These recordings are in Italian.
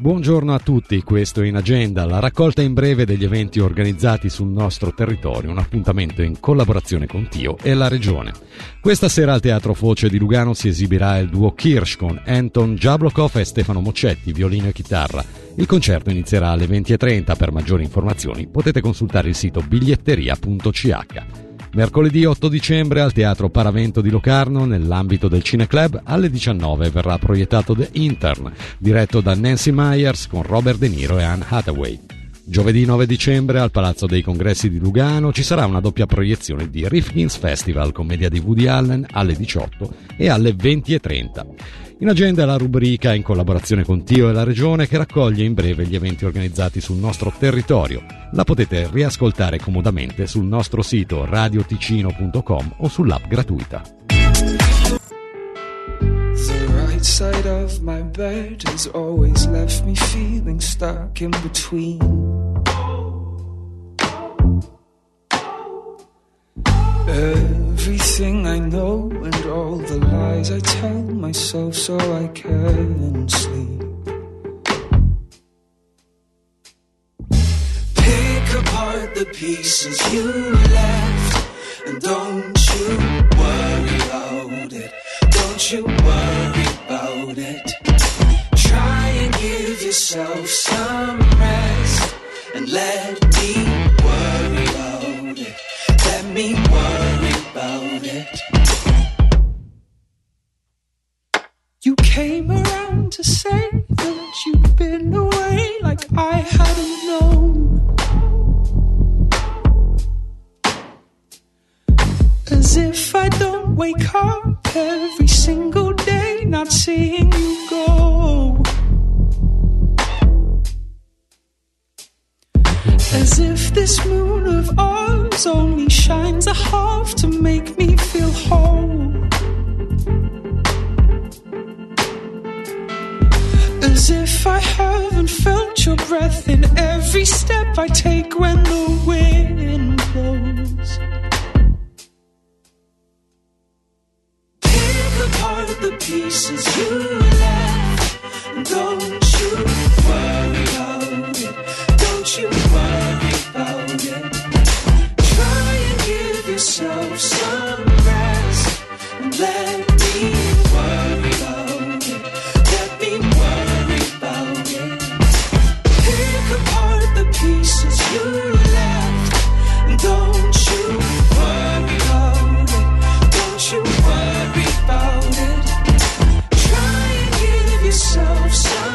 Buongiorno a tutti, questo è in agenda, la raccolta in breve degli eventi organizzati sul nostro territorio, un appuntamento in collaborazione con Tio e la Regione. Questa sera al Teatro Foce di Lugano si esibirà il duo Kirsch con Anton Jablokov e Stefano Moccetti, violino e chitarra. Il concerto inizierà alle 20.30, per maggiori informazioni potete consultare il sito biglietteria.ch. Mercoledì 8 dicembre al Teatro Paravento di Locarno, nell'ambito del Cineclub, alle 19 verrà proiettato The Intern, diretto da Nancy Myers con Robert De Niro e Anne Hathaway. Giovedì 9 dicembre al Palazzo dei Congressi di Lugano ci sarà una doppia proiezione di Rifkin's Festival, commedia di Woody Allen, alle 18 e alle 20.30. In agenda la rubrica in collaborazione con Tio e la Regione che raccoglie in breve gli eventi organizzati sul nostro territorio. La potete riascoltare comodamente sul nostro sito radioticino.com o sull'app gratuita. Right side of my bed has always left me feeling stuck in between. Everything I know and all the lies I tell myself so I can sleep. Pick apart the pieces you left and don't you worry about it. Don't you worry give yourself some rest and let me worry about it. Let me worry about it. You came around to say that you'd been away like I hadn't known. As if I don't wake up every single day not seeing this moon of ours only shines a half to make me feel whole. As if I haven't felt your breath in every step I take when the wind blows. yourself so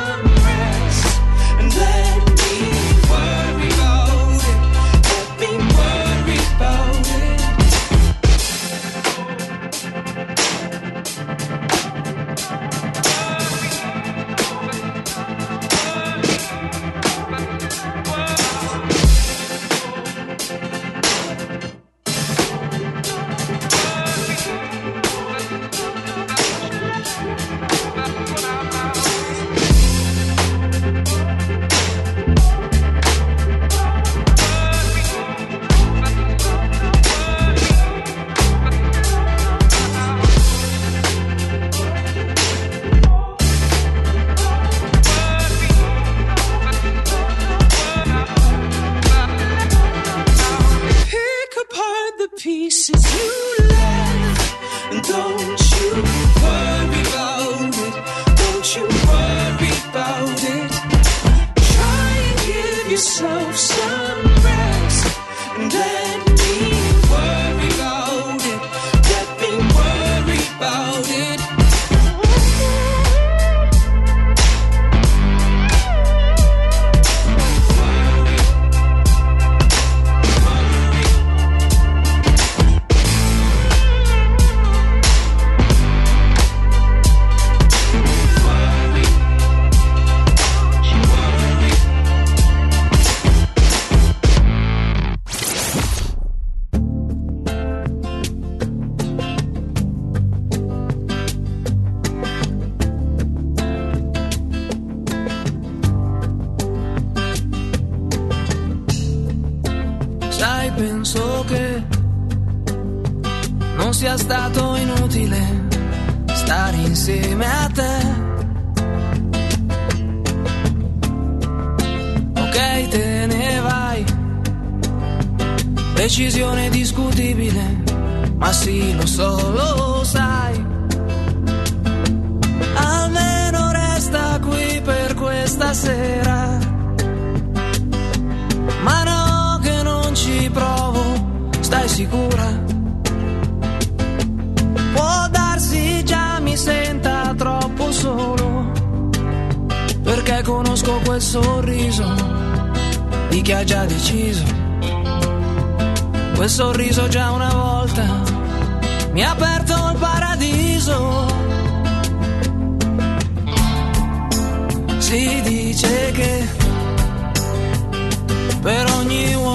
so sia stato inutile stare insieme a te. Ok, te ne vai. Decisione discutibile, ma sì, lo so, lo sai. Almeno resta qui per questa sera. Ma no, che non ci provo, stai sicura? Perché conosco quel sorriso di chi ha già deciso Quel sorriso già una volta mi ha aperto il paradiso. Si dice che per ogni uomo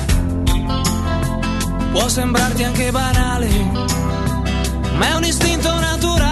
Può sembrarti anche banale, ma è un istinto naturale.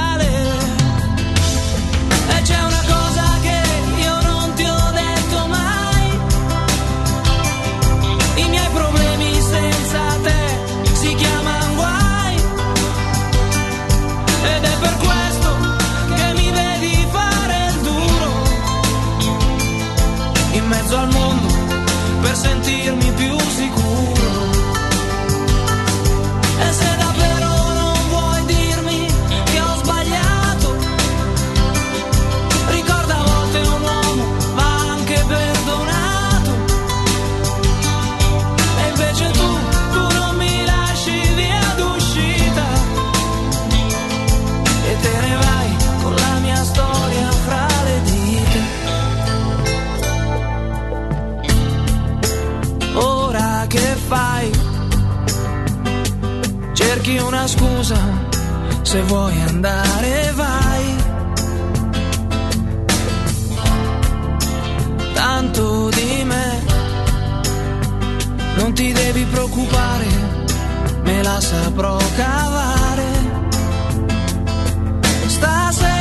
Fai? Cerchi una scusa, se vuoi andare vai. Tanto di me non ti devi preoccupare, me la saprò cavare. Stasera